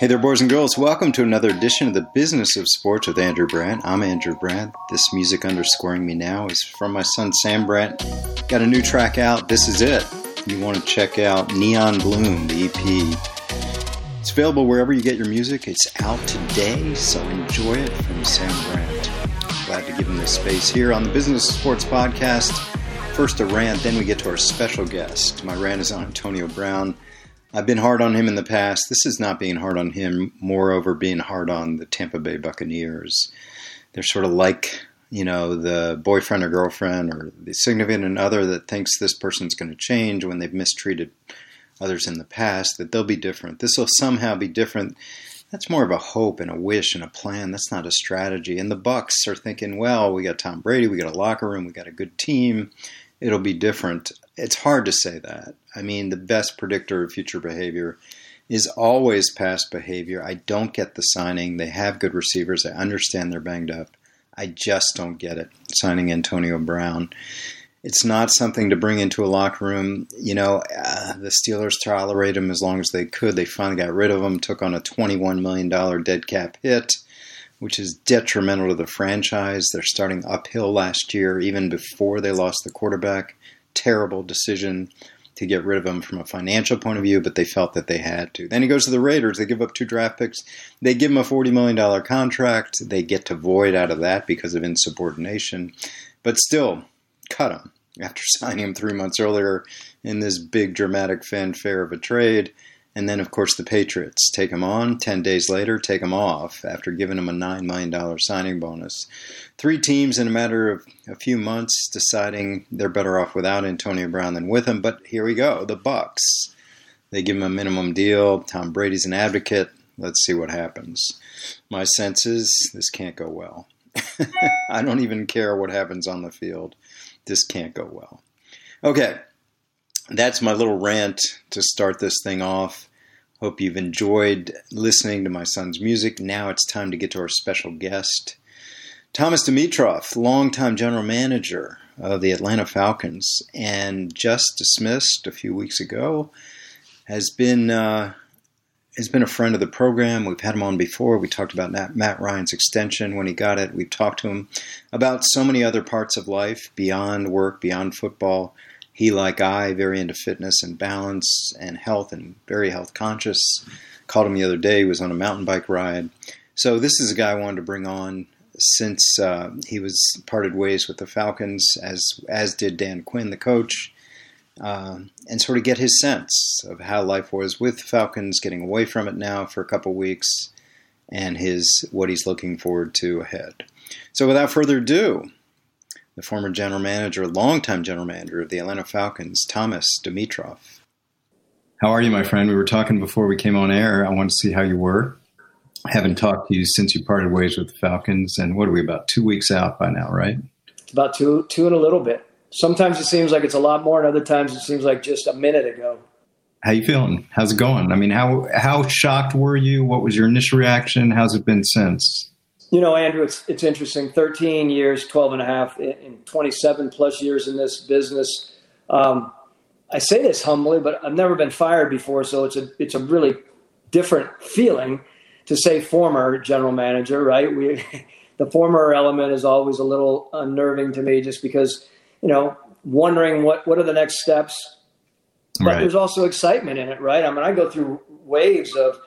Hey there, boys and girls. Welcome to another edition of the Business of Sports with Andrew Brandt. I'm Andrew Brandt. This music underscoring me now is from my son Sam Brandt. Got a new track out. This is it. You want to check out Neon Bloom, the EP. It's available wherever you get your music. It's out today, so enjoy it from Sam Brandt. Glad to give him this space here on the Business of Sports podcast. First a rant, then we get to our special guest. My rant is on Antonio Brown. I've been hard on him in the past. This is not being hard on him, moreover, being hard on the Tampa Bay Buccaneers. They're sort of like, you know, the boyfriend or girlfriend or the significant other that thinks this person's going to change when they've mistreated others in the past, that they'll be different. This will somehow be different. That's more of a hope and a wish and a plan. That's not a strategy. And the Bucks are thinking, well, we got Tom Brady, we got a locker room, we got a good team. It'll be different. It's hard to say that. I mean, the best predictor of future behavior is always past behavior. I don't get the signing. They have good receivers. I understand they're banged up. I just don't get it. Signing Antonio Brown. It's not something to bring into a locker room. You know, uh, the Steelers tolerated him as long as they could. They finally got rid of him, took on a $21 million dead cap hit, which is detrimental to the franchise. They're starting uphill last year, even before they lost the quarterback. Terrible decision to get rid of him from a financial point of view, but they felt that they had to. Then he goes to the Raiders. They give up two draft picks. They give him a $40 million contract. They get to void out of that because of insubordination. But still, cut him after signing him three months earlier in this big dramatic fanfare of a trade. And then, of course, the Patriots take him on. Ten days later, take him off after giving him a $9 million signing bonus. Three teams in a matter of a few months deciding they're better off without Antonio Brown than with him. But here we go the Bucks. They give him a minimum deal. Tom Brady's an advocate. Let's see what happens. My sense is this can't go well. I don't even care what happens on the field. This can't go well. Okay, that's my little rant to start this thing off. Hope you've enjoyed listening to my son's music. Now it's time to get to our special guest, Thomas Dimitroff, longtime general manager of the Atlanta Falcons, and just dismissed a few weeks ago, has been uh, has been a friend of the program. We've had him on before. We talked about Matt Ryan's extension when he got it. We've talked to him about so many other parts of life beyond work, beyond football he, like I, very into fitness and balance and health and very health conscious. Called him the other day. He was on a mountain bike ride. So this is a guy I wanted to bring on since uh, he was parted ways with the Falcons, as as did Dan Quinn, the coach, uh, and sort of get his sense of how life was with Falcons, getting away from it now for a couple weeks, and his what he's looking forward to ahead. So without further ado, the former general manager, longtime general manager of the Atlanta Falcons, Thomas Dimitroff. How are you, my friend? We were talking before we came on air. I wanted to see how you were. I haven't talked to you since you parted ways with the Falcons, and what are we about two weeks out by now, right? It's about two, two and a little bit. Sometimes it seems like it's a lot more, and other times it seems like just a minute ago. How you feeling? How's it going? I mean, how how shocked were you? What was your initial reaction? How's it been since? You know, Andrew, it's, it's interesting. 13 years, 12 and a half, in 27 plus years in this business. Um, I say this humbly, but I've never been fired before, so it's a it's a really different feeling to say former general manager, right? We the former element is always a little unnerving to me, just because you know wondering what what are the next steps. But right. there's also excitement in it, right? I mean, I go through waves of,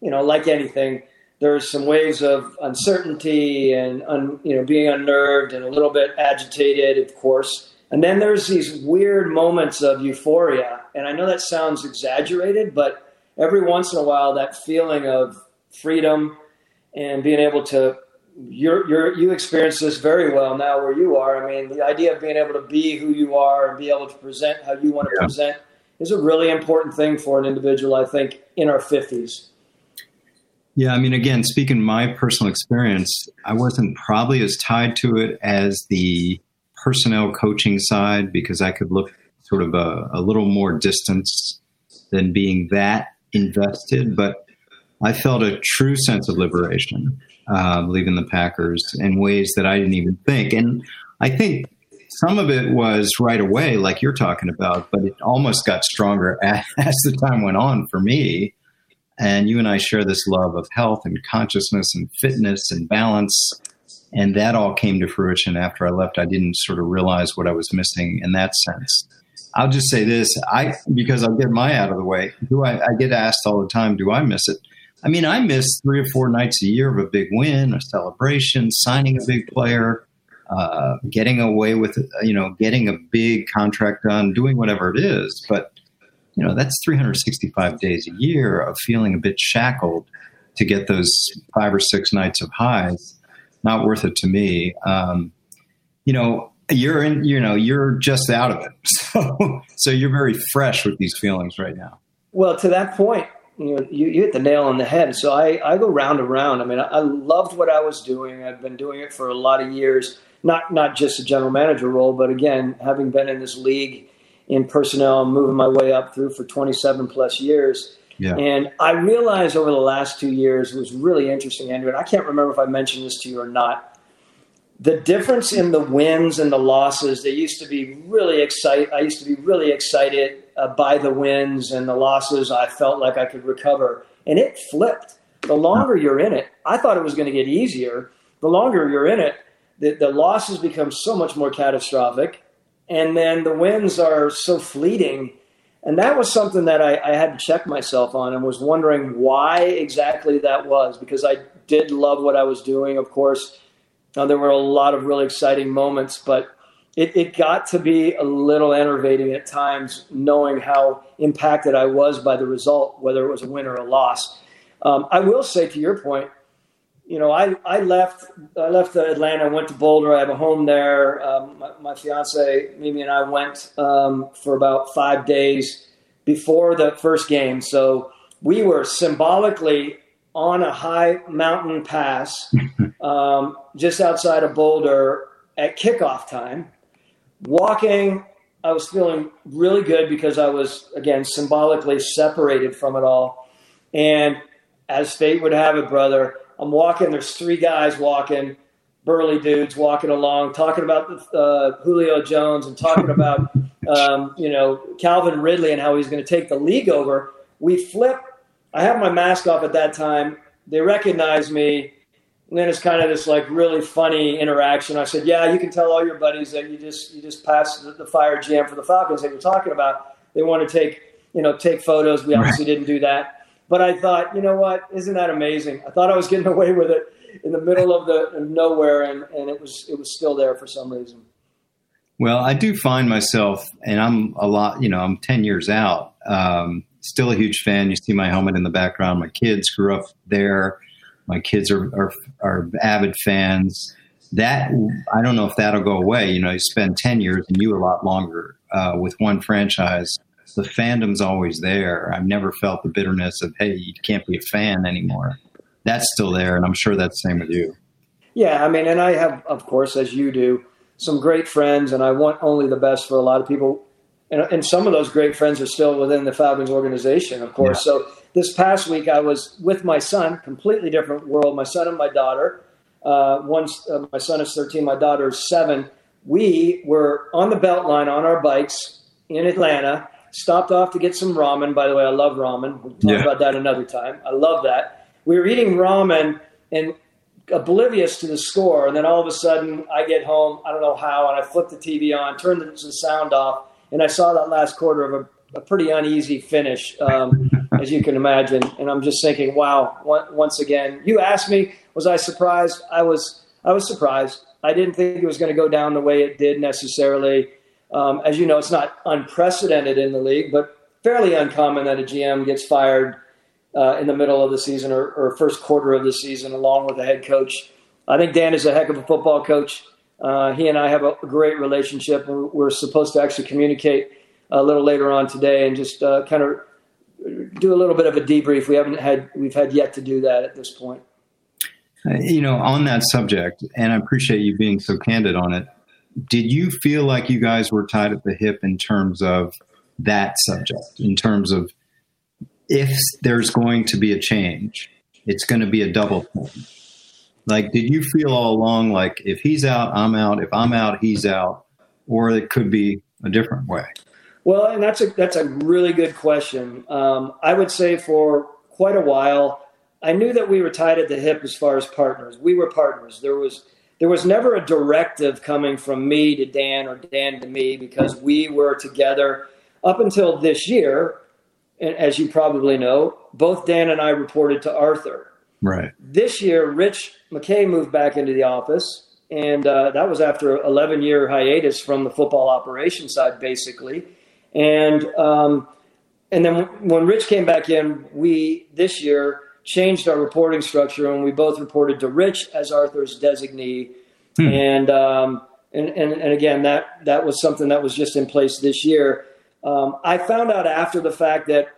you know, like anything there's some waves of uncertainty and un, you know being unnerved and a little bit agitated, of course. And then there's these weird moments of euphoria. And I know that sounds exaggerated, but every once in a while, that feeling of freedom and being able to you're, you're, you experience this very well now where you are. I mean, the idea of being able to be who you are and be able to present how you want to yeah. present is a really important thing for an individual, I think, in our 50s. Yeah, I mean, again, speaking my personal experience, I wasn't probably as tied to it as the personnel coaching side because I could look sort of a, a little more distance than being that invested. But I felt a true sense of liberation uh, leaving the Packers in ways that I didn't even think. And I think some of it was right away, like you're talking about, but it almost got stronger as, as the time went on for me And you and I share this love of health and consciousness and fitness and balance. And that all came to fruition after I left. I didn't sort of realize what I was missing in that sense. I'll just say this: I because I'll get my out of the way. Do I, I get asked all the time? Do I miss it? I mean, I miss three or four nights a year of a big win, a celebration, signing a big player, uh, getting away with, you know, getting a big contract done, doing whatever it is. But you know, that's 365 days a year of feeling a bit shackled to get those five or six nights of highs. Not worth it to me. Um, you know, you're in, you know, you're just out of it. So, so you're very fresh with these feelings right now. Well, to that point, you know, you, you hit the nail on the head. So I, I go round and round. I mean, I, I loved what I was doing. I've been doing it for a lot of years. Not not just a general manager role, but again, having been in this league in personnel, moving my way up through for 27 plus years. Yeah. And I realized over the last two years it was really interesting, Andrew. And I can't remember if I mentioned this to you or not the difference in the wins and the losses they used to be really excited i used to be really excited uh, by the wins and the losses i felt like i could recover and it flipped the longer you're in it i thought it was going to get easier the longer you're in it the, the losses become so much more catastrophic and then the wins are so fleeting and that was something that I, I had to check myself on and was wondering why exactly that was because i did love what i was doing of course now, there were a lot of really exciting moments, but it, it got to be a little enervating at times, knowing how impacted I was by the result, whether it was a win or a loss. Um, I will say, to your point, you know, I, I left I left Atlanta, I went to Boulder. I have a home there. Um, my, my, fiance Mimi and I went um, for about five days before the first game, so we were symbolically on a high mountain pass um, just outside of Boulder at kickoff time. Walking, I was feeling really good because I was, again, symbolically separated from it all. And as fate would have it, brother, I'm walking, there's three guys walking, burly dudes walking along, talking about uh, Julio Jones and talking about, um, you know, Calvin Ridley and how he's going to take the league over. We flip I have my mask off at that time. They recognize me. And then it's kind of this like really funny interaction. I said, "Yeah, you can tell all your buddies that you just you just passed the, the fired GM for the Falcons that you're talking about. They want to take you know take photos. We obviously didn't do that, but I thought, you know what? Isn't that amazing? I thought I was getting away with it in the middle of the of nowhere, and and it was it was still there for some reason. Well, I do find myself, and I'm a lot. You know, I'm ten years out. Um, still a huge fan. You see my helmet in the background. My kids grew up there. My kids are, are, are avid fans. That I don't know if that'll go away. You know, you spend ten years and you a lot longer uh, with one franchise. The fandom's always there. I've never felt the bitterness of hey, you can't be a fan anymore. That's still there, and I'm sure that's the same with you. Yeah, I mean, and I have, of course, as you do, some great friends, and I want only the best for a lot of people and, and some of those great friends are still within the Falcons organization, of course. Yeah. So this past week, I was with my son, completely different world. My son and my daughter. Uh, once uh, my son is 13, my daughter is seven. We were on the Beltline on our bikes in Atlanta. Stopped off to get some ramen. By the way, I love ramen. We'll talk yeah. about that another time. I love that. We were eating ramen and oblivious to the score. And then all of a sudden, I get home. I don't know how, and I flip the TV on, turn the, the sound off, and I saw that last quarter of a, a pretty uneasy finish, um, as you can imagine. And I'm just thinking, wow, once again, you asked me, was I surprised? I was, I was surprised. I didn't think it was going to go down the way it did necessarily. Um, as you know, it's not unprecedented in the league, but fairly uncommon that a GM gets fired uh, in the middle of the season or, or, first quarter of the season, along with a head coach. I think Dan is a heck of a football coach. Uh, he and I have a great relationship, and we're supposed to actually communicate a little later on today and just uh, kind of do a little bit of a debrief. We haven't had we've had yet to do that at this point. Uh, you know, on that subject, and I appreciate you being so candid on it. Did you feel like you guys were tied at the hip in terms of that subject? In terms of if there's going to be a change, it's going to be a double change like, did you feel all along like if he's out, I'm out. If I'm out, he's out, or it could be a different way? Well, and that's a that's a really good question. Um, I would say for quite a while. I knew that we were tied at the hip as far as partners. We were partners. There was there was never a directive coming from me to Dan or Dan to me because we were together up until this year. And as you probably know, both Dan and I reported to Arthur. Right. This year, Rich McKay moved back into the office, and uh, that was after 11 year hiatus from the football operation side, basically. And um, and then when Rich came back in, we this year changed our reporting structure, and we both reported to Rich as Arthur's designee. Hmm. And, um, and, and and again, that that was something that was just in place this year. Um, I found out after the fact that,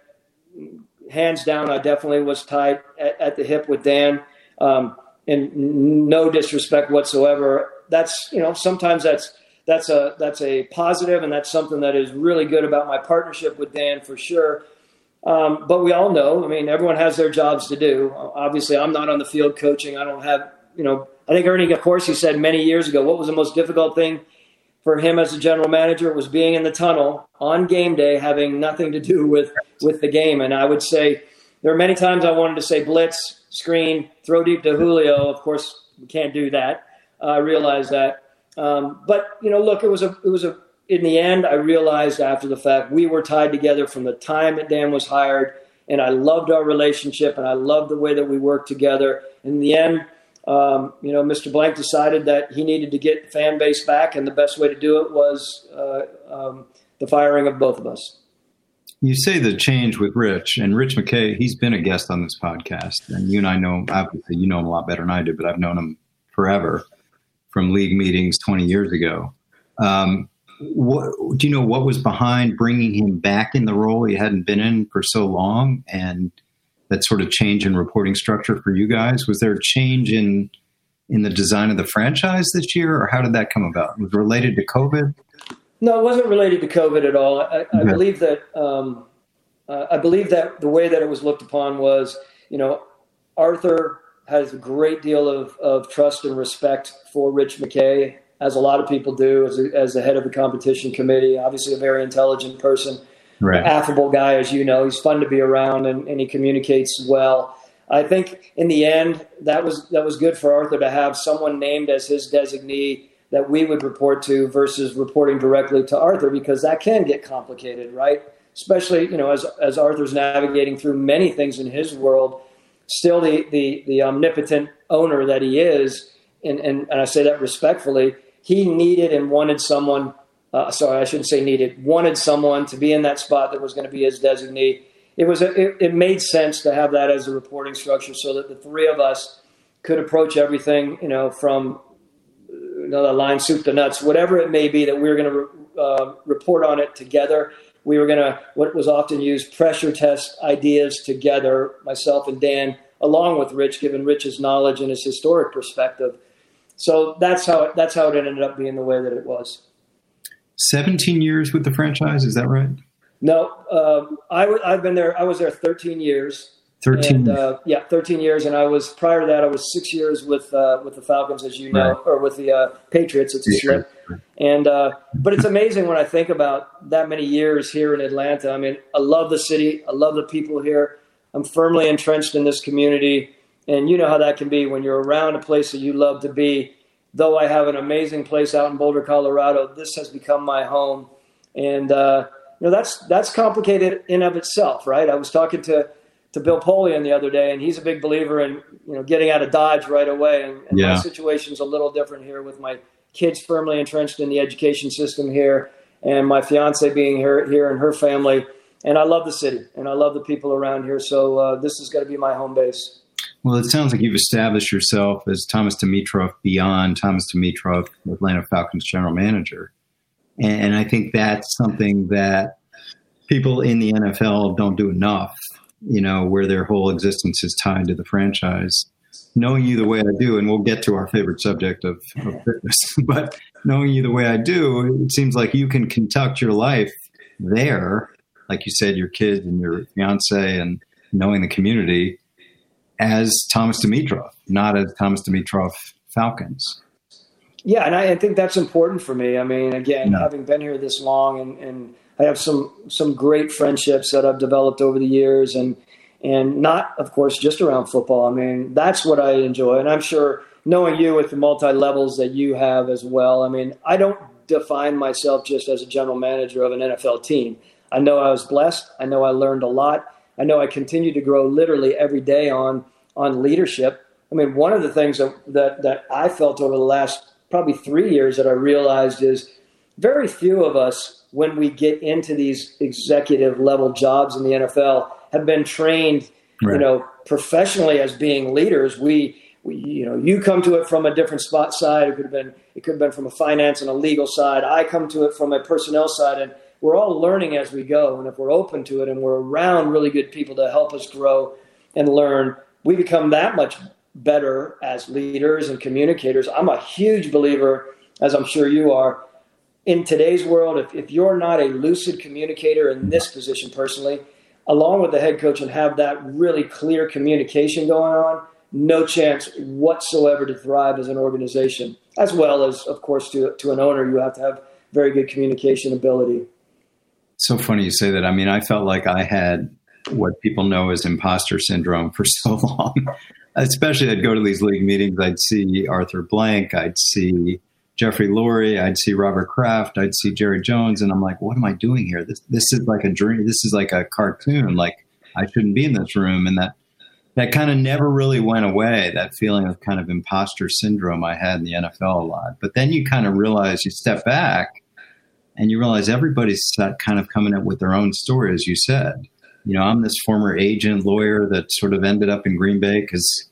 hands down, I definitely was tied at, at the hip with Dan. Um, and no disrespect whatsoever. That's you know sometimes that's that's a that's a positive, and that's something that is really good about my partnership with Dan for sure. Um, but we all know, I mean, everyone has their jobs to do. Obviously, I'm not on the field coaching. I don't have, you know, I think Ernie Accorsi said many years ago, what was the most difficult thing for him as a general manager was being in the tunnel on game day, having nothing to do with with the game. And I would say there are many times I wanted to say blitz, screen, throw deep to Julio. Of course, we can't do that. I realize that. Um, but you know, look, it was a it was a in the end, I realized after the fact we were tied together from the time that Dan was hired, and I loved our relationship and I loved the way that we worked together. In the end, um, you know, Mr. Blank decided that he needed to get fan base back, and the best way to do it was uh, um, the firing of both of us. You say the change with Rich and Rich McKay. He's been a guest on this podcast, and you and I know obviously you know him a lot better than I do, but I've known him forever from league meetings 20 years ago. Um, what, do you know what was behind bringing him back in the role he hadn't been in for so long, and that sort of change in reporting structure for you guys? Was there a change in in the design of the franchise this year, or how did that come about? Was it related to COVID? No, it wasn't related to COVID at all. I, I believe that um, uh, I believe that the way that it was looked upon was, you know, Arthur has a great deal of, of trust and respect for Rich McKay, as a lot of people do, as, a, as the head of the competition committee. Obviously, a very intelligent person, right. affable guy, as you know. He's fun to be around, and, and he communicates well. I think in the end, that was that was good for Arthur to have someone named as his designee that we would report to versus reporting directly to Arthur because that can get complicated, right? Especially, you know, as, as Arthur's navigating through many things in his world, still the, the, the omnipotent owner that he is, and, and, and I say that respectfully, he needed and wanted someone, uh, sorry, I shouldn't say needed, wanted someone to be in that spot that was going to be his designee. It was a, it, it made sense to have that as a reporting structure so that the three of us could approach everything, you know, from you know, the line soup to nuts, whatever it may be that we are going to re- uh, report on it together. We were going to, what was often used, pressure test ideas together, myself and Dan, along with Rich, given Rich's knowledge and his historic perspective. So that's how it, that's how it ended up being the way that it was. 17 years with the franchise, is that right? No, uh, I w- I've been there. I was there 13 years. 13 and, uh, yeah 13 years and i was prior to that i was six years with uh, with the falcons as you know right. or with the uh, patriots it's a slip and uh, but it's amazing when i think about that many years here in atlanta i mean i love the city i love the people here i'm firmly entrenched in this community and you know how that can be when you're around a place that you love to be though i have an amazing place out in boulder colorado this has become my home and uh, you know that's that's complicated in of itself right i was talking to to Bill Polian the other day, and he's a big believer in you know getting out of Dodge right away. And, and yeah. my situation's a little different here with my kids firmly entrenched in the education system here, and my fiance being here here and her family. And I love the city, and I love the people around here. So uh, this is going to be my home base. Well, it sounds like you've established yourself as Thomas Dimitroff beyond Thomas Dimitroff, Atlanta Falcons general manager, and I think that's something that people in the NFL don't do enough you know, where their whole existence is tied to the franchise. Knowing you the way I do, and we'll get to our favorite subject of, of fitness, but knowing you the way I do, it seems like you can conduct your life there, like you said, your kids and your fiance, and knowing the community as Thomas Dimitroff, not as Thomas Dimitroff Falcons. Yeah, and I, I, think that's important for me. I mean, again, no. having been here this long and, and I have some some great friendships that I've developed over the years, and and not, of course, just around football. I mean, that's what I enjoy. And I'm sure knowing you with the multi levels that you have as well, I mean, I don't define myself just as a general manager of an NFL team. I know I was blessed. I know I learned a lot. I know I continue to grow literally every day on on leadership. I mean, one of the things that, that, that I felt over the last probably three years that I realized is very few of us, when we get into these executive level jobs in the NFL, have been trained, right. you know, professionally as being leaders. We, we, you know, you come to it from a different spot side. It could have been, it could have been from a finance and a legal side. I come to it from a personnel side, and we're all learning as we go. And if we're open to it and we're around really good people to help us grow and learn, we become that much better as leaders and communicators. I'm a huge believer, as I'm sure you are, in today's world. If, if you're not a lucid communicator in this position personally, along with the head coach and have that really clear communication going on, no chance whatsoever to thrive as an organization, as well as, of course, to, to an owner, you have to have very good communication ability. So funny you say that. I mean, I felt like I had what people know as imposter syndrome for so long. Especially, I'd go to these league meetings, I'd see Arthur Blank, I'd see Jeffrey Lurie, I'd see Robert Kraft, I'd see Jerry Jones, and I'm like, what am I doing here? This this is like a dream. This is like a cartoon. Like I shouldn't be in this room, and that that kind of never really went away. That feeling of kind of imposter syndrome I had in the NFL a lot. But then you kind of realize you step back, and you realize everybody's kind of coming up with their own story, as you said. You know, I'm this former agent lawyer that sort of ended up in Green Bay because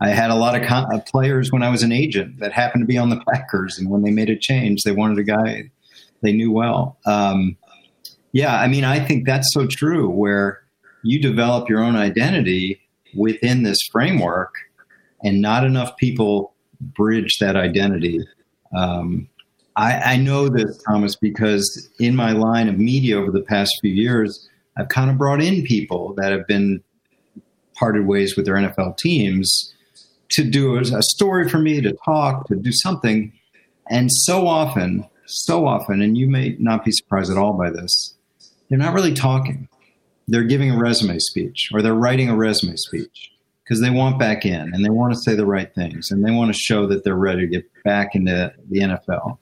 I had a lot of con- uh, players when I was an agent that happened to be on the Packers, and when they made a change, they wanted a guy they knew well. Um, yeah, I mean, I think that's so true. Where you develop your own identity within this framework, and not enough people bridge that identity. Um, I, I know this, Thomas, because in my line of media over the past few years, I've kind of brought in people that have been parted ways with their NFL teams to do a story for me, to talk, to do something. And so often, so often, and you may not be surprised at all by this, they're not really talking. They're giving a resume speech or they're writing a resume speech because they want back in and they want to say the right things and they want to show that they're ready to get back into the NFL.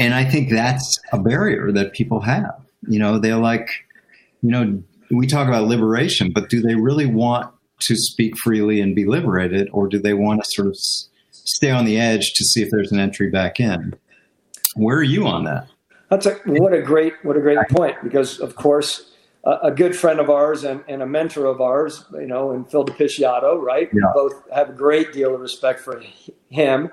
And I think that's a barrier that people have. You know, they're like, you know, we talk about liberation, but do they really want to speak freely and be liberated, or do they want to sort of stay on the edge to see if there's an entry back in? Where are you on that? That's a, what a great what a great point because of course a, a good friend of ours and, and, a mentor of ours, you know, and Phil de Picciotto, right? Yeah. We both have a great deal of respect for him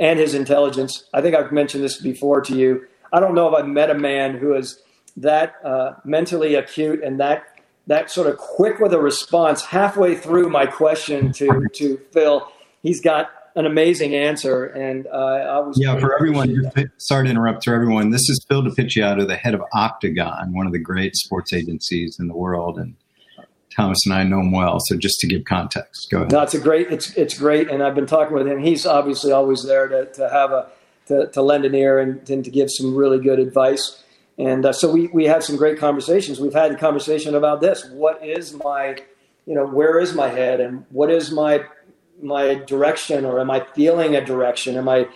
and his intelligence. I think I've mentioned this before to you. I don't know if I've met a man who is that uh, mentally acute and that that sort of quick with a response halfway through my question to to Phil. He's got an amazing answer, and uh, I was yeah. For everyone, sorry to interrupt. For everyone, this is Phil de Picciotto, the head of Octagon, one of the great sports agencies in the world, and Thomas and I know him well. So just to give context, go ahead. No, it's a great. It's it's great, and I've been talking with him. He's obviously always there to to have a to, to lend an ear and, and to give some really good advice. And uh, so we, we had some great conversations. We've had a conversation about this. What is my, you know, where is my head and what is my, my direction or am I feeling a direction? Am I,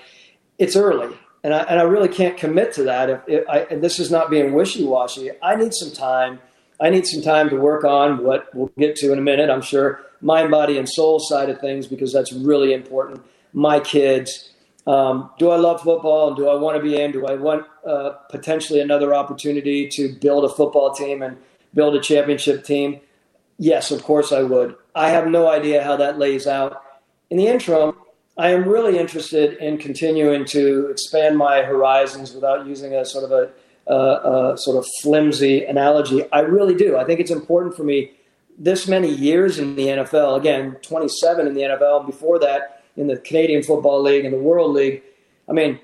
it's early and I, and I really can't commit to that. If, if I, and this is not being wishy-washy. I need some time. I need some time to work on what we'll get to in a minute. I'm sure mind, body, and soul side of things because that's really important. My kids, um, do I love football? and Do I want to be in? Do I want uh, potentially another opportunity to build a football team and build a championship team? Yes, of course I would. I have no idea how that lays out. In the interim, I am really interested in continuing to expand my horizons without using a sort of a, a sort of flimsy analogy. I really do. I think it's important for me this many years in the NFL, again, 27 in the NFL, before that, in the Canadian Football League and the World League. I mean,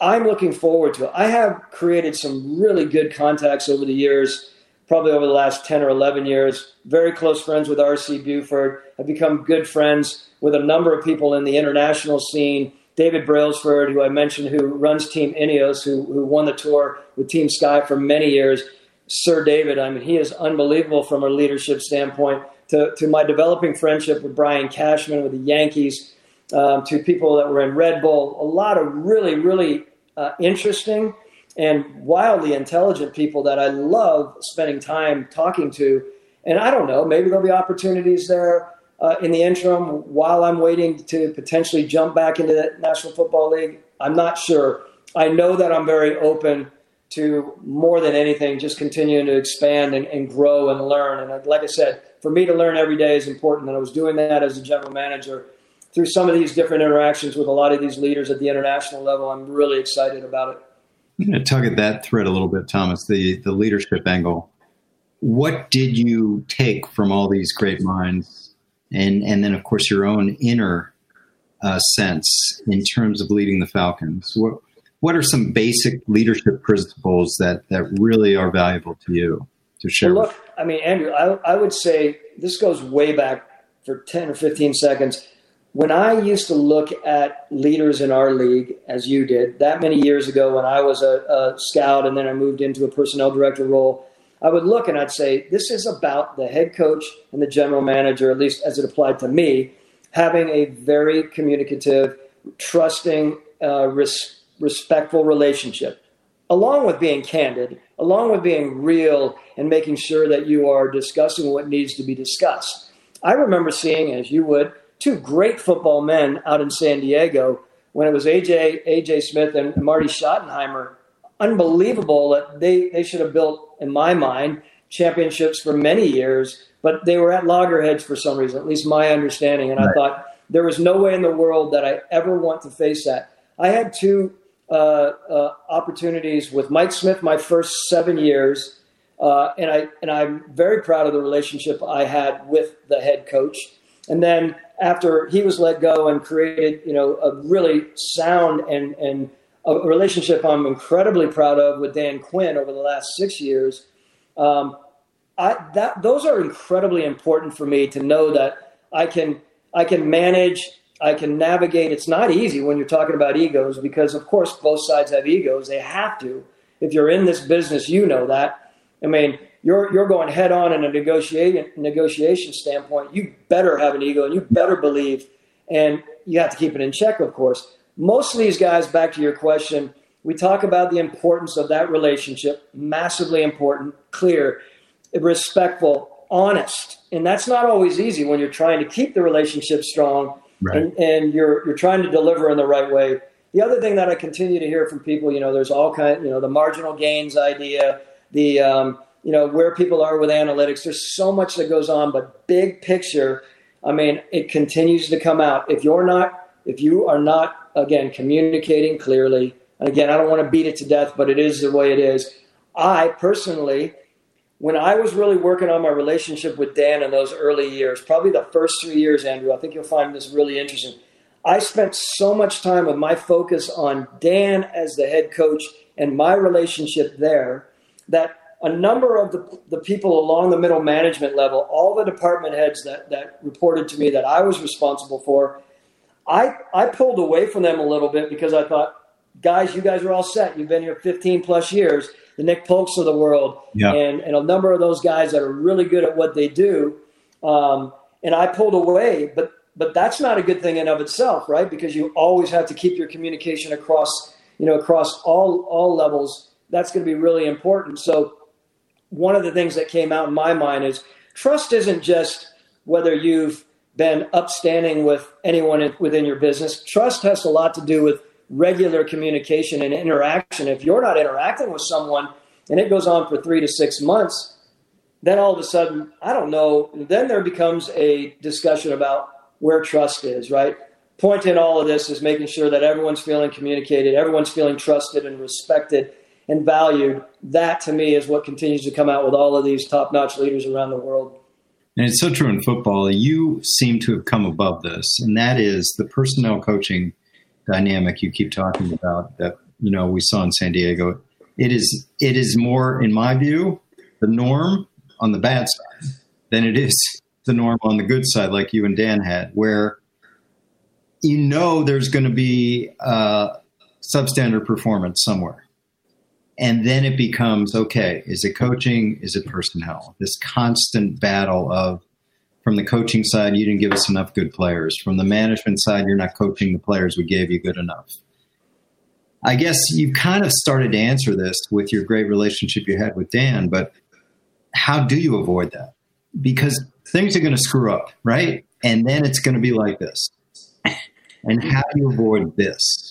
I'm looking forward to it. I have created some really good contacts over the years, probably over the last 10 or 11 years. Very close friends with R.C. Buford. I've become good friends with a number of people in the international scene. David Brailsford, who I mentioned, who runs Team Ineos, who, who won the tour with Team Sky for many years. Sir David. I mean, he is unbelievable from a leadership standpoint. To, to my developing friendship with Brian Cashman with the Yankees, um, to people that were in Red Bull, a lot of really, really uh, interesting and wildly intelligent people that I love spending time talking to. And I don't know, maybe there'll be opportunities there uh, in the interim while I'm waiting to potentially jump back into the National Football League. I'm not sure. I know that I'm very open to more than anything, just continuing to expand and, and grow and learn. And like I said, for me to learn every day is important. And I was doing that as a general manager through some of these different interactions with a lot of these leaders at the international level. I'm really excited about it. I'm going to tug at that thread a little bit, Thomas, the, the leadership angle. What did you take from all these great minds? And, and then, of course, your own inner uh, sense in terms of leading the Falcons. What, what are some basic leadership principles that, that really are valuable to you to share? Well, look, I mean, Andrew, I, I would say this goes way back for 10 or 15 seconds. When I used to look at leaders in our league, as you did, that many years ago when I was a, a scout and then I moved into a personnel director role, I would look and I'd say, this is about the head coach and the general manager, at least as it applied to me, having a very communicative, trusting, uh, res- respectful relationship, along with being candid, along with being real and making sure that you are discussing what needs to be discussed. I remember seeing, as you would, two great football men out in San Diego when it was AJ AJ Smith and Marty Schottenheimer. Unbelievable that they, they should have built, in my mind, championships for many years, but they were at loggerheads for some reason, at least my understanding. And right. I thought there was no way in the world that I ever want to face that. I had two uh, uh, opportunities with Mike Smith my first seven years, uh, and I and I'm very proud of the relationship I had with the head coach. And then after he was let go and created, you know, a really sound and and a relationship I'm incredibly proud of with Dan Quinn over the last six years. Um, I, that those are incredibly important for me to know that I can I can manage I can navigate. It's not easy when you're talking about egos because, of course, both sides have egos. They have to. If you're in this business, you know that. I mean, you're you're going head on in a negotiation negotiation standpoint. You better have an ego, and you better believe, and you have to keep it in check, of course. Most of these guys, back to your question, we talk about the importance of that relationship, massively important, clear, respectful, honest, and that's not always easy when you're trying to keep the relationship strong right. and, and you're you're trying to deliver in the right way. The other thing that I continue to hear from people, you know, there's all kind, you know, the marginal gains idea, the um, you know where people are with analytics. There's so much that goes on, but big picture, I mean, it continues to come out. If you're not, if you are not again communicating clearly, and again, I don't want to beat it to death, but it is the way it is. I personally when I was really working on my relationship with Dan in those early years, probably the first three years, Andrew, I think you'll find this really interesting. I spent so much time with my focus on Dan as the head coach and my relationship there that a number of the, the people along the middle management level, all the department heads that, that reported to me that I was responsible for, I, I pulled away from them a little bit because I thought, guys, you guys are all set. You've been here 15 plus years the Nick Polk's of the world, yeah. and, and a number of those guys that are really good at what they do. Um, and I pulled away, but but that's not a good thing in of itself, right? Because you always have to keep your communication across, you know, across all all levels. That's going to be really important. So one of the things that came out in my mind is trust isn't just whether you've been upstanding with anyone within your business. Trust has a lot to do with regular communication and interaction. If you're not interacting with someone and it goes on for three to six months, then all of a sudden, I don't know, then there becomes a discussion about where trust is, right? Point in all of this is making sure that everyone's feeling communicated, everyone's feeling trusted and respected and valued. That to me is what continues to come out with all of these top notch leaders around the world. And it's so true in football. You seem to have come above this, and that is the personnel coaching dynamic you keep talking about that you know we saw in San Diego. It is it is more, in my view, the norm on the bad side than it is the norm on the good side, like you and Dan had, where you know there's going to be uh, substandard performance somewhere, And then it becomes okay, is it coaching? Is it personnel? This constant battle of from the coaching side, you didn't give us enough good players. From the management side, you're not coaching the players we gave you good enough. I guess you kind of started to answer this with your great relationship you had with Dan, but how do you avoid that? Because things are going to screw up, right? And then it's going to be like this. And how do you avoid this?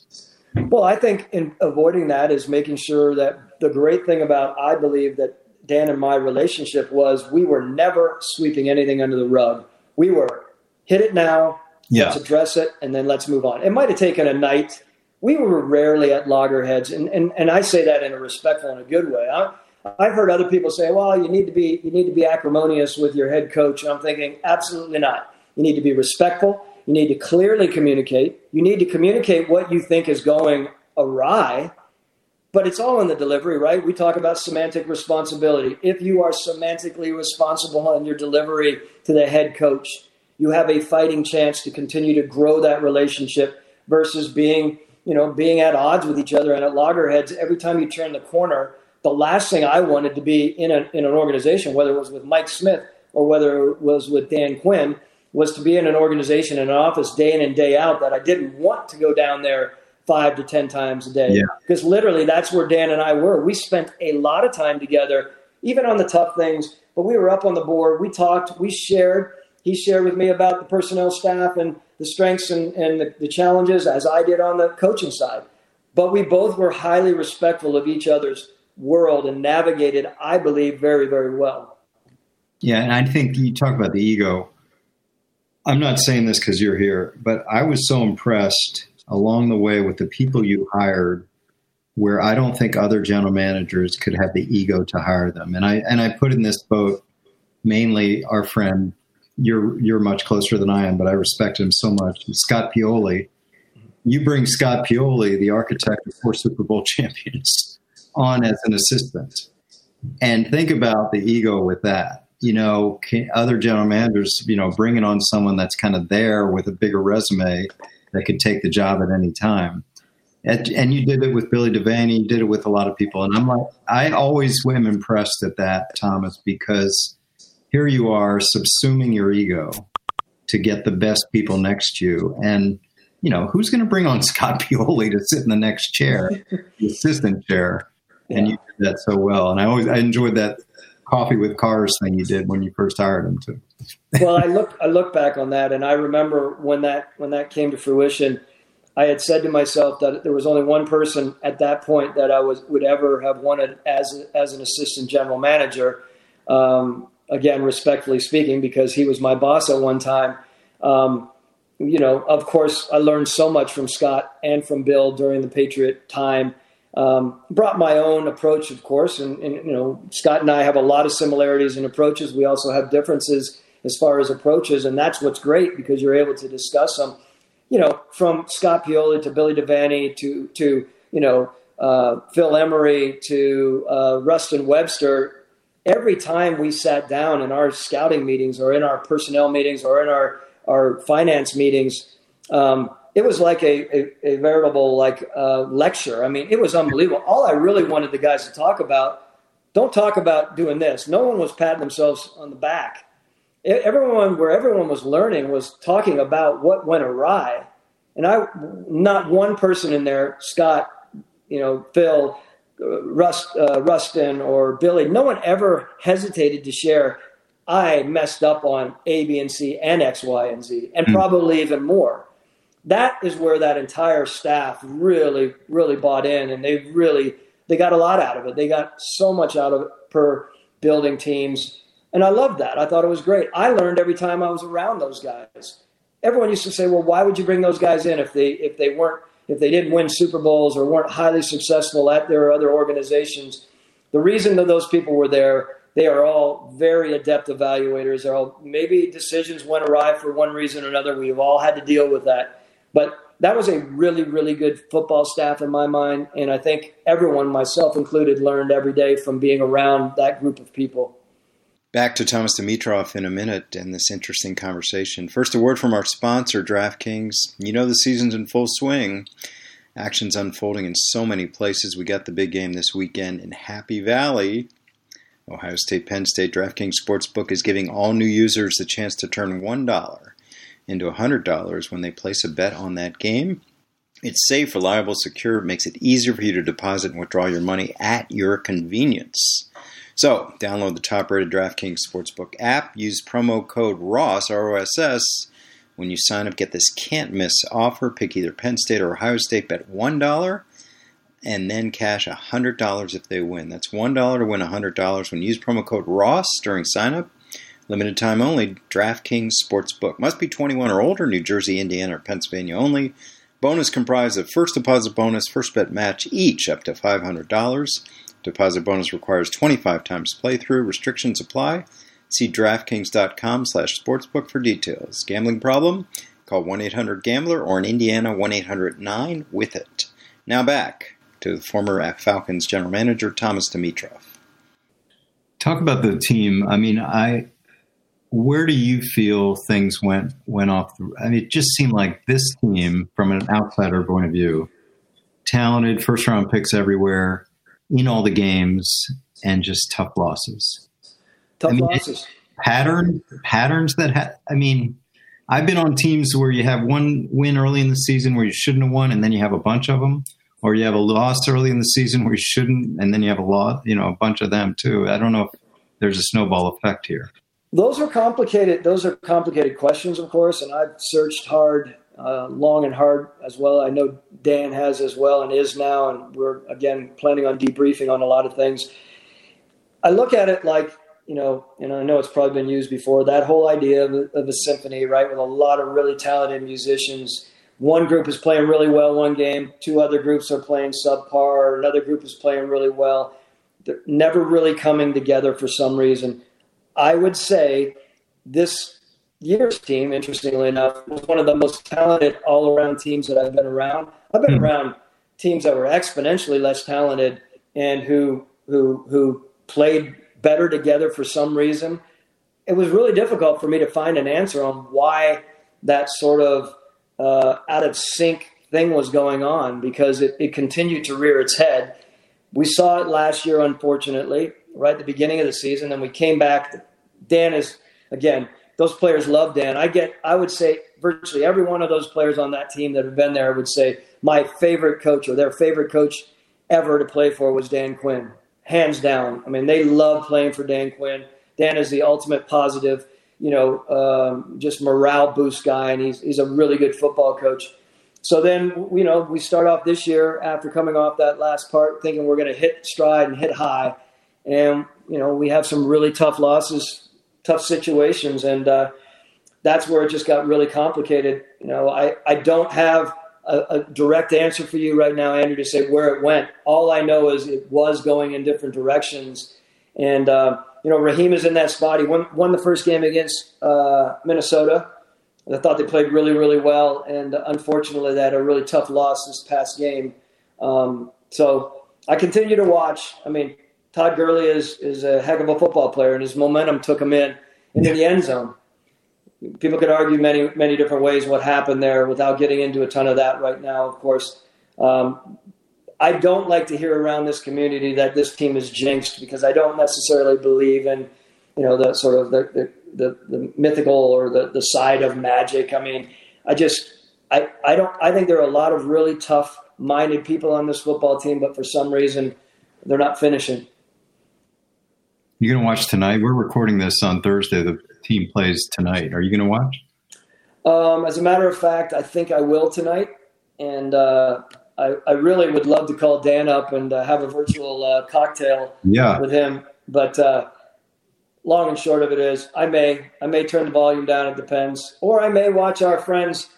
Well, I think in avoiding that is making sure that the great thing about I believe that Dan and my relationship was we were never sweeping anything under the rug. We were hit it now, yeah. let's address it, and then let's move on. It might have taken a night. We were rarely at loggerheads, and, and, and I say that in a respectful and a good way. I, I've heard other people say, "Well, you need to be you need to be acrimonious with your head coach." And I'm thinking, absolutely not. You need to be respectful. You need to clearly communicate. You need to communicate what you think is going awry but it's all in the delivery, right? We talk about semantic responsibility. If you are semantically responsible in your delivery to the head coach, you have a fighting chance to continue to grow that relationship versus being, you know, being at odds with each other and at loggerheads every time you turn the corner. The last thing I wanted to be in, a, in an organization, whether it was with Mike Smith or whether it was with Dan Quinn, was to be in an organization, in an office day in and day out that I didn't want to go down there five to 10 times a day. Because yeah. literally, that's where Dan and I were. We spent a lot of time together, even on the tough things, but we were up on the board. We talked, we shared. He shared with me about the personnel staff and the strengths and, and the, the challenges, as I did on the coaching side. But we both were highly respectful of each other's world and navigated, I believe, very, very well. Yeah, and I think you talk about the ego. I'm not saying this because you're here, but I was so impressed along the way with the people you hired where I don't think other general managers could have the ego to hire them. And I and I put in this boat mainly our friend. You're you're much closer than I am, but I respect him so much. Scott Pioli. You bring Scott Pioli, the architect of four Super Bowl champions, on as an assistant, and think about the ego with that. You know, other general managers, you know, bringing on someone that's kind of there with a bigger resume that could take the job at any time. And, and you did it with Billy Devaney, you did it with a lot of people. And I'm like, I always am impressed at that, Thomas, because here you are subsuming your ego to get the best people next to you. And, you know, who's going to bring on Scott Pioli to sit in the next chair, the assistant chair? And you did that so well. And I always, I enjoyed that coffee with cars thing you did when you first hired him too well, I look I look back on that, and I remember when that when that came to fruition. I had said to myself that there was only one person at that point that I was would ever have wanted as as an assistant general manager. Um, again, respectfully speaking, because he was my boss at one time. Um, you know, of course, I learned so much from Scott and from Bill during the Patriot time. Um, brought my own approach, of course, and, and, you know, Scott and I have a lot of similarities in approaches. We also have differences as far as approaches, and that's what's great because you're able to discuss them. You know, from Scott Pioli to Billy Devaney to to you know uh, Phil Emery to uh, Ruston Webster. Every time we sat down in our scouting meetings or in our personnel meetings or in our our finance meetings, um, it was like a, a, a veritable like uh, lecture. I mean, it was unbelievable. All I really wanted the guys to talk about. Don't talk about doing this. No one was patting themselves on the back everyone where everyone was learning was talking about what went awry and i not one person in there scott you know phil uh, Rust, uh, ruston or billy no one ever hesitated to share i messed up on a b and c and x y and z and mm probably even more that is where that entire staff really really bought in and they really they got a lot out of it they got so much out of it per building teams and I loved that. I thought it was great. I learned every time I was around those guys. Everyone used to say, "Well, why would you bring those guys in if they if they weren't if they didn't win Super Bowls or weren't highly successful at their other organizations?" The reason that those people were there, they are all very adept evaluators. They're all maybe decisions went awry for one reason or another. We've all had to deal with that, but that was a really, really good football staff in my mind. And I think everyone, myself included, learned every day from being around that group of people. Back to Thomas Dimitroff in a minute and this interesting conversation. First, a word from our sponsor, DraftKings. You know the season's in full swing. Action's unfolding in so many places. We got the big game this weekend in Happy Valley. Ohio State Penn State DraftKings Sportsbook is giving all new users the chance to turn $1 into $100 when they place a bet on that game. It's safe, reliable, secure, makes it easier for you to deposit and withdraw your money at your convenience. So, download the top rated DraftKings Sportsbook app, use promo code ROSS, R O S S, when you sign up. Get this can't miss offer. Pick either Penn State or Ohio State, bet $1 and then cash $100 if they win. That's $1 to win $100 when you use promo code ROSS during sign up. Limited time only. DraftKings Sportsbook. Must be 21 or older. New Jersey, Indiana, or Pennsylvania only. Bonus comprised of first deposit bonus, first bet match, each up to $500. Deposit bonus requires 25 times playthrough. Restrictions apply. See DraftKings.com slash sportsbook for details. Gambling problem? Call 1-800-GAMBLER or in Indiana 1-800-9-WITH-IT. Now back to the former Falcons general manager Thomas Dimitroff. Talk about the team. I mean, I where do you feel things went went off? The, I mean, it just seemed like this team, from an outsider point of view, talented, first round picks everywhere, in all the games, and just tough losses. Tough I mean, losses. Pattern patterns that ha- I mean, I've been on teams where you have one win early in the season where you shouldn't have won, and then you have a bunch of them, or you have a loss early in the season where you shouldn't, and then you have a lot, you know, a bunch of them too. I don't know if there's a snowball effect here. Those are complicated. Those are complicated questions, of course, and I've searched hard, uh, long and hard as well. I know Dan has as well and is now, and we're again planning on debriefing on a lot of things. I look at it like you know, and I know it's probably been used before. That whole idea of of a symphony, right, with a lot of really talented musicians. One group is playing really well one game, two other groups are playing subpar, another group is playing really well. They're never really coming together for some reason. I would say this year's team, interestingly enough, was one of the most talented all around teams that I've been around. I've been mm-hmm. around teams that were exponentially less talented and who who who played better together for some reason. It was really difficult for me to find an answer on why that sort of uh, out of sync thing was going on because it, it continued to rear its head. We saw it last year, unfortunately, right at the beginning of the season, and we came back Dan is again, those players love Dan. I get, I would say virtually every one of those players on that team that have been there would say my favorite coach or their favorite coach ever to play for was Dan Quinn, hands down. I mean, they love playing for Dan Quinn. Dan is the ultimate positive, you know, um, just morale boost guy, and he's he's a really good football coach. So then, you know, we start off this year after coming off that last part, thinking we're going to hit stride and hit high, and you know, we have some really tough losses tough situations, and uh, that's where it just got really complicated. You know, I, I don't have a, a, direct answer for you right now, Andrew, to say where it went. All I know is it was going in different directions, and uh, you know, Raheem is in that spot. He won, won the first game against uh, Minnesota. I thought they played really, really well, and unfortunately, they had a really tough loss this past game. Um, so I continue to watch. I mean, Todd Gurley is is a heck of a football player, and his momentum took him in into the end zone. People could argue many many different ways what happened there, without getting into a ton of that right now. Of course, um, I don't like to hear around this community that this team is jinxed because I don't necessarily believe in you know the sort of the the, the, the mythical or the the side of magic. I mean, I just I I don't I think there are a lot of really tough minded people on this football team, but for some reason they're not finishing. You're going to watch tonight? We're recording this on Thursday. The team plays tonight. Are you going to watch? Um, as a matter of fact, I think I will tonight. And uh, I, I, really would love to call Dan up and uh, have a virtual uh, cocktail yeah. with him. But uh, long and short of it is, I may I may turn the volume down. It depends, or I may watch our friends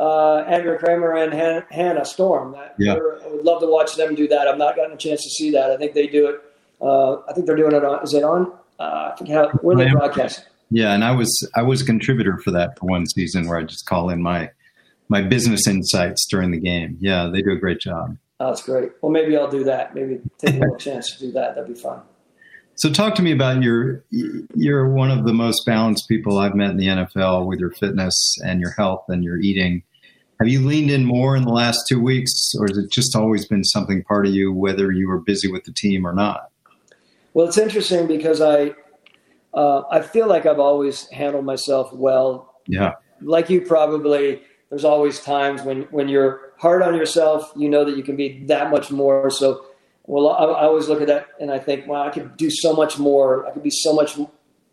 uh, Andrea Kremer and Han- Hannah Storm. Yeah. I would love to watch them do that. I've not gotten a chance to see that. I think they do it uh, I think they're doing it on. Is it on? Uh, I forget how. Where they broadcast? Yeah, and I was I was a contributor for that for one season where I just call in my my business insights during the game. Yeah, they do a great job. Oh, that's great. Well, maybe I'll do that. Maybe take a little chance to do that. That'd be fun. So, talk to me about your. You're one of the most balanced people I've met in the NFL with your fitness and your health and your eating. Have you leaned in more in the last two weeks, or has it just always been something part of you, whether you were busy with the team or not? Well, it's interesting because I uh, I feel like I've always handled myself well. Yeah. Like you probably, there's always times when when you're hard on yourself, you know that you can be that much more. So, well, I, I always look at that and I think, wow, I could do so much more. I could be so much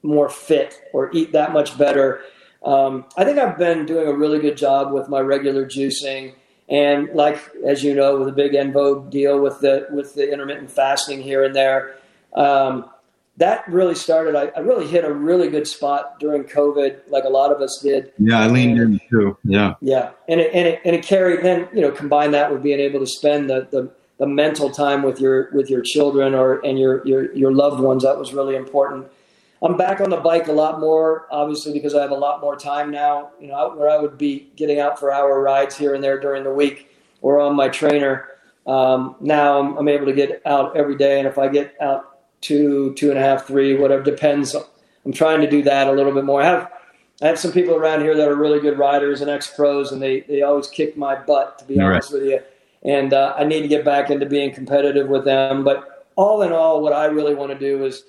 more fit or eat that much better. Um, I think I've been doing a really good job with my regular juicing. And like as you know, with the big En Vogue deal with the with the intermittent fasting here and there, um, that really started. I, I, really hit a really good spot during COVID, like a lot of us did. Yeah, I leaned and, in too. Yeah, yeah, and it, and it and it carried. Then you know, combine that with being able to spend the, the the mental time with your with your children or and your your your loved ones. That was really important. I'm back on the bike a lot more, obviously, because I have a lot more time now. You know, where I would be getting out for hour rides here and there during the week or on my trainer. Um, now I'm, I'm able to get out every day, and if I get out two, two and a half, three, whatever depends. I'm trying to do that a little bit more. I have I have some people around here that are really good riders and ex pros, and they they always kick my butt to be all honest right. with you. And uh, I need to get back into being competitive with them. But all in all, what I really want to do is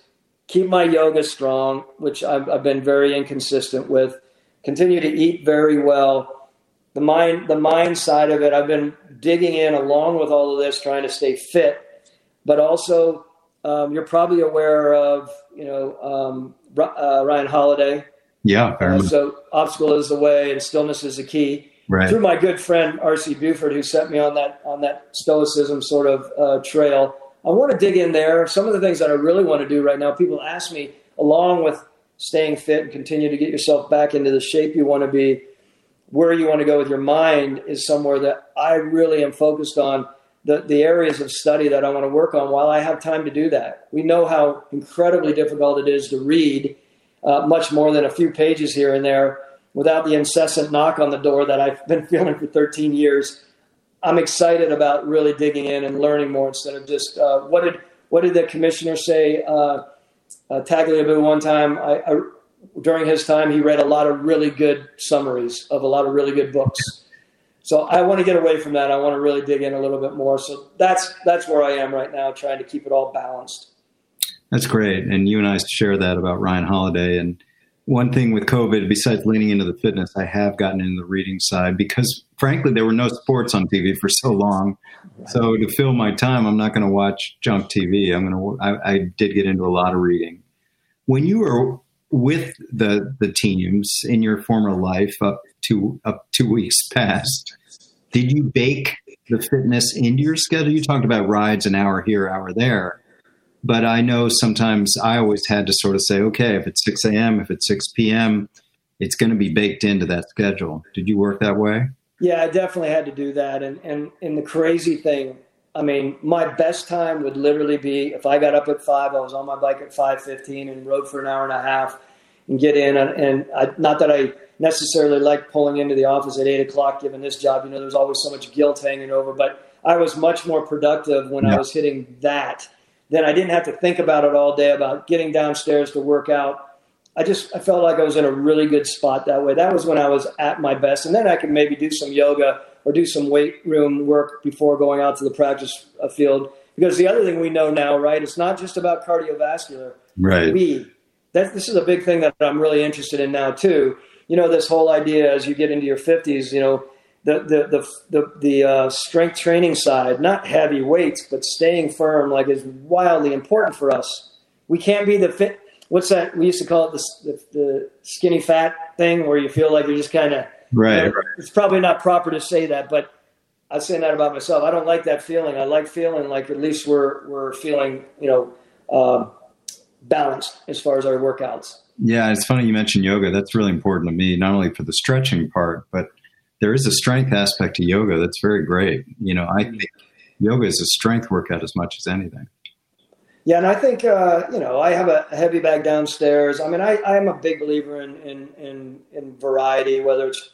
keep my yoga strong, which I've, I've been very inconsistent with. Continue to eat very well. The mind, the mind side of it, I've been digging in along with all of this, trying to stay fit, but also um, you're probably aware of, you know, um, uh, Ryan Holiday. Yeah, uh, so obstacle is the way, and stillness is the key. Right. Through my good friend R.C. Buford, who set me on that on that stoicism sort of uh, trail. I want to dig in there. Some of the things that I really want to do right now. People ask me, along with staying fit and continue to get yourself back into the shape you want to be, where you want to go with your mind is somewhere that I really am focused on the, the areas of study that I want to work on while I have time to do that. We know how incredibly difficult it is to read uh, much more than a few pages here and there without the incessant knock on the door that I've been feeling for 13 years. I'm excited about really digging in and learning more instead of just uh, what did what did the commissioner say? Uh, uh, Tagliabue one time I, I, during his time he read a lot of really good summaries of a lot of really good books so I want to get away from that. I want to really dig in a little bit more. So that's that's where I am right now, trying to keep it all balanced. That's great, and you and I share that about Ryan Holiday. And one thing with COVID, besides leaning into the fitness, I have gotten into the reading side because, frankly, there were no sports on TV for so long. So to fill my time, I'm not going to watch junk TV. I'm going to. I, I did get into a lot of reading. When you were with the the teams in your former life up to up two weeks past, did you bake the fitness into your schedule? You talked about rides an hour here, hour there. But I know sometimes I always had to sort of say, okay, if it's 6 a.m., if it's 6 p.m., it's going to be baked into that schedule. Did you work that way? Yeah, I definitely had to do that. And, and, and the crazy thing, I mean, my best time would literally be if I got up at five, I was on my bike at 5.15 and rode for an hour and a half and get in. And, and I, not that I necessarily like pulling into the office at eight o'clock, given this job. You know, there's always so much guilt hanging over. But I was much more productive when yeah. I was hitting that. Then I didn't have to think about it all day about getting downstairs to work out. I just I felt like I was in a really good spot that way. That was when I was at my best, and then I could maybe do some yoga or do some weight room work before going out to the practice uh, field. Because the other thing we know now, right, it's not just about cardiovascular. Right. We that this is a big thing that I'm really interested in now too you know, this whole idea as you get into your 50s, you know, the the the the, the uh, strength training side, not heavy weights, but staying firm, like is wildly important for us. We can't be the fit. What's that? We used to call it the the, the skinny fat thing, where you feel like you're just kind of right. You know, it's probably not proper to say that, but I'm saying that about myself. I don't like that feeling. I like feeling like at least we're we're feeling you know uh, balanced as far as our workouts. Yeah, it's funny you mentioned yoga. That's really important to me, not only for the stretching part, but there is a strength aspect to yoga that's very great. You know, I think yoga is a strength workout as much as anything. Yeah, and I think uh, you know I have a heavy bag downstairs. I mean, I I'm a big believer in in in, in variety, whether it's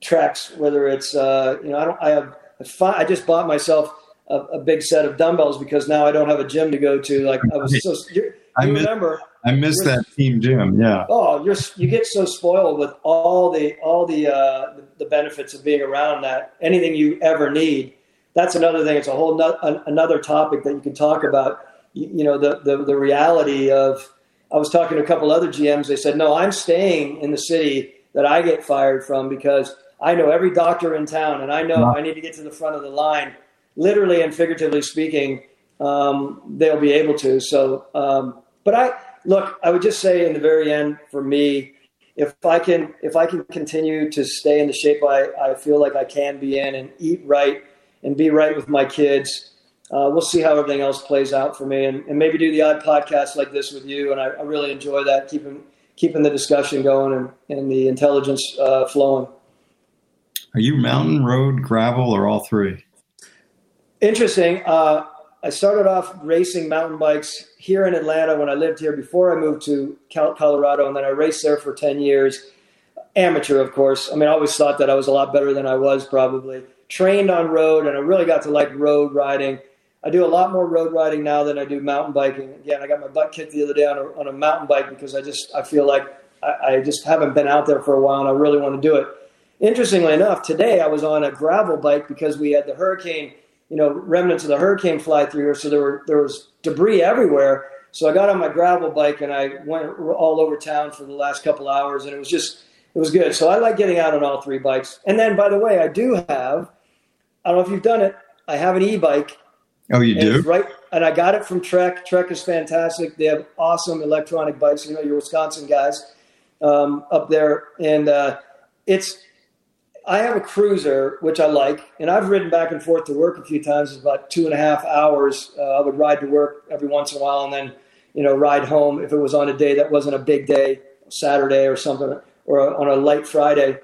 tracks, whether it's uh, you know I don't I have I just bought myself a, a, big set of dumbbells because now I don't have a gym to go to. Like I was so you, you remember I miss that team gym. Yeah. Oh, you're you get so spoiled with all the all the uh, the benefits of being around that. Anything you ever need. That's another thing. It's a whole no, another topic that you can talk about. You, you know the, the the reality of. I was talking to a couple other GMs. They said, "No, I'm staying in the city that I get fired from because I know every doctor in town, and I know I need to get to the front of the line, literally and figuratively speaking. Um, they'll be able to. So, um, but I look. I would just say in the very end, for me, if I can, if I can continue to stay in the shape I, I feel like I can be in, and eat right, and be right with my kids, uh, we'll see how everything else plays out for me, and, and maybe do the odd podcast like this with you. And I, I really enjoy that, keeping keeping the discussion going and, and the intelligence uh, flowing. Are you mountain, road, gravel, or all three? Interesting. Uh, I started off racing mountain bikes here in Atlanta when I lived here before I moved to Colorado, and then I raced there for 10 years. Amateur, of course. I mean, I always thought that I was a lot better than I was, probably. Trained on road, and I really got to like road riding. I do a lot more road riding now than I do mountain biking. Again, I got my butt kicked the other day on a, on a mountain bike because I just I feel like I, I just haven't been out there for a while, and I really want to do it. Interestingly enough, today I was on a gravel bike because we had the hurricane, you know, remnants of the hurricane fly through here, so there were there was debris everywhere. So I got on my gravel bike and I went all over town for the last couple hours, and it was just it was good. So I like getting out on all three bikes. And then, by the way, I do have I don't know if you've done it. I have an e-bike. Oh, you do? Right, and I got it from Trek. Trek is fantastic. They have awesome electronic bikes. You know, your Wisconsin guys um, up there, and uh, it's I have a cruiser, which I like, and I've ridden back and forth to work a few times. It's about two and a half hours. Uh, I would ride to work every once in a while, and then you know ride home if it was on a day that wasn't a big day, Saturday or something, or on a light Friday.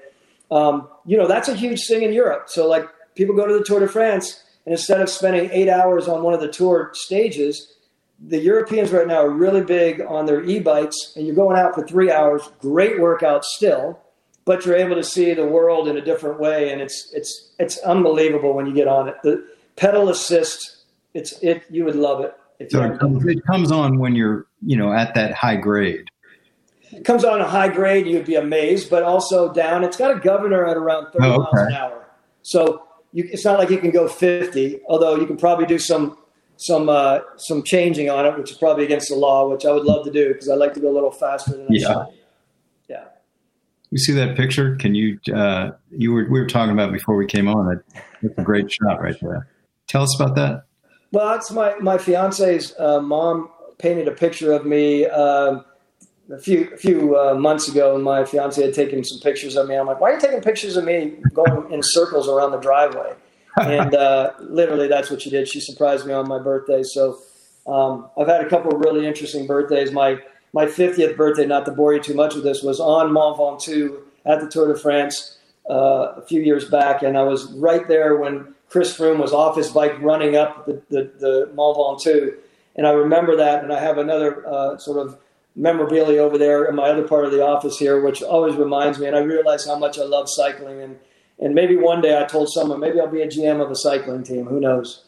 Um, you know that's a huge thing in Europe. So like people go to the Tour de France, and instead of spending eight hours on one of the tour stages, the Europeans right now are really big on their e-bikes, and you're going out for three hours. Great workout still but you're able to see the world in a different way, and it's it's it's unbelievable when you get on it. The pedal assist, it's it you would love it. so it comes, it comes on when you're you know at that high grade. It comes on a high grade, you'd be amazed, but also down. It's got a governor at around 30 oh, okay. miles an hour, so you, it's not like you can go 50. Although you can probably do some some uh, some changing on it, which is probably against the law, which I would love to do because I like to go a little faster than I yeah. should. You see that picture? Can you? Uh, you were we were talking about before we came on. That that's a great shot right there. Tell us about that. Well, that's my my fiance's uh, mom painted a picture of me um, a few a few uh, months ago, and my fiance had taken some pictures of me. I'm like, why are you taking pictures of me going in circles around the driveway? and uh, literally, that's what she did. She surprised me on my birthday. So um, I've had a couple of really interesting birthdays. My my 50th birthday, not to bore you too much with this, was on Mont Ventoux at the Tour de France uh, a few years back, and I was right there when Chris Froome was off his bike running up the, the, the Mont Ventoux. And I remember that, and I have another uh, sort of memorabilia over there in my other part of the office here, which always reminds me, and I realize how much I love cycling. And, and maybe one day I told someone, maybe I'll be a GM of a cycling team. Who knows?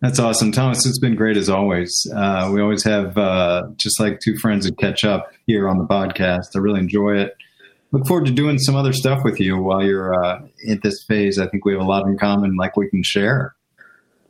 That's awesome, Thomas. It's been great as always. Uh, we always have uh, just like two friends that catch up here on the podcast. I really enjoy it. Look forward to doing some other stuff with you while you're uh, in this phase. I think we have a lot in common, like we can share.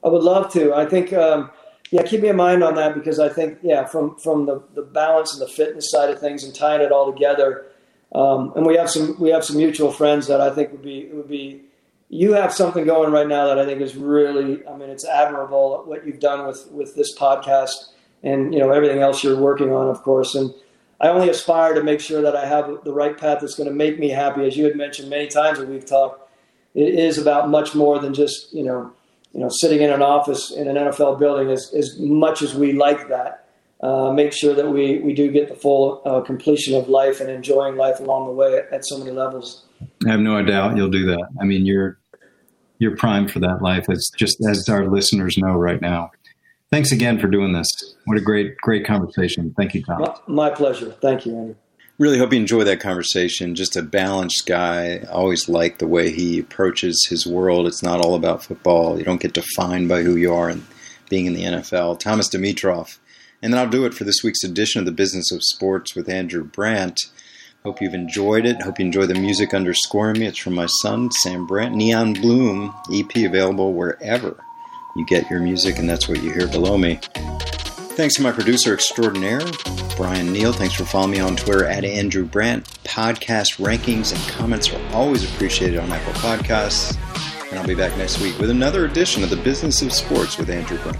I would love to. I think, um, yeah, keep me in mind on that because I think, yeah, from from the, the balance and the fitness side of things and tying it all together, um, and we have some we have some mutual friends that I think would be would be you have something going right now that I think is really, I mean, it's admirable what you've done with, with this podcast and, you know, everything else you're working on, of course. And I only aspire to make sure that I have the right path that's going to make me happy. As you had mentioned many times that we've talked, it is about much more than just, you know, you know, sitting in an office in an NFL building as, as much as we like that. Uh, make sure that we, we do get the full uh, completion of life and enjoying life along the way at, at so many levels. I have no doubt you'll do that. I mean, you're you're primed for that life. It's just as our listeners know right now. Thanks again for doing this. What a great, great conversation. Thank you, Tom. My, my pleasure. Thank you, Andrew. Really hope you enjoy that conversation. Just a balanced guy. I always like the way he approaches his world. It's not all about football. You don't get defined by who you are and being in the NFL. Thomas Dimitroff And then I'll do it for this week's edition of the Business of Sports with Andrew Brandt. Hope you've enjoyed it. Hope you enjoy the music underscoring me. It's from my son, Sam Brandt. Neon Bloom, EP available wherever you get your music, and that's what you hear below me. Thanks to my producer extraordinaire, Brian Neal. Thanks for following me on Twitter at Andrew Brandt. Podcast rankings and comments are always appreciated on Apple Podcasts. And I'll be back next week with another edition of the Business of Sports with Andrew Brandt.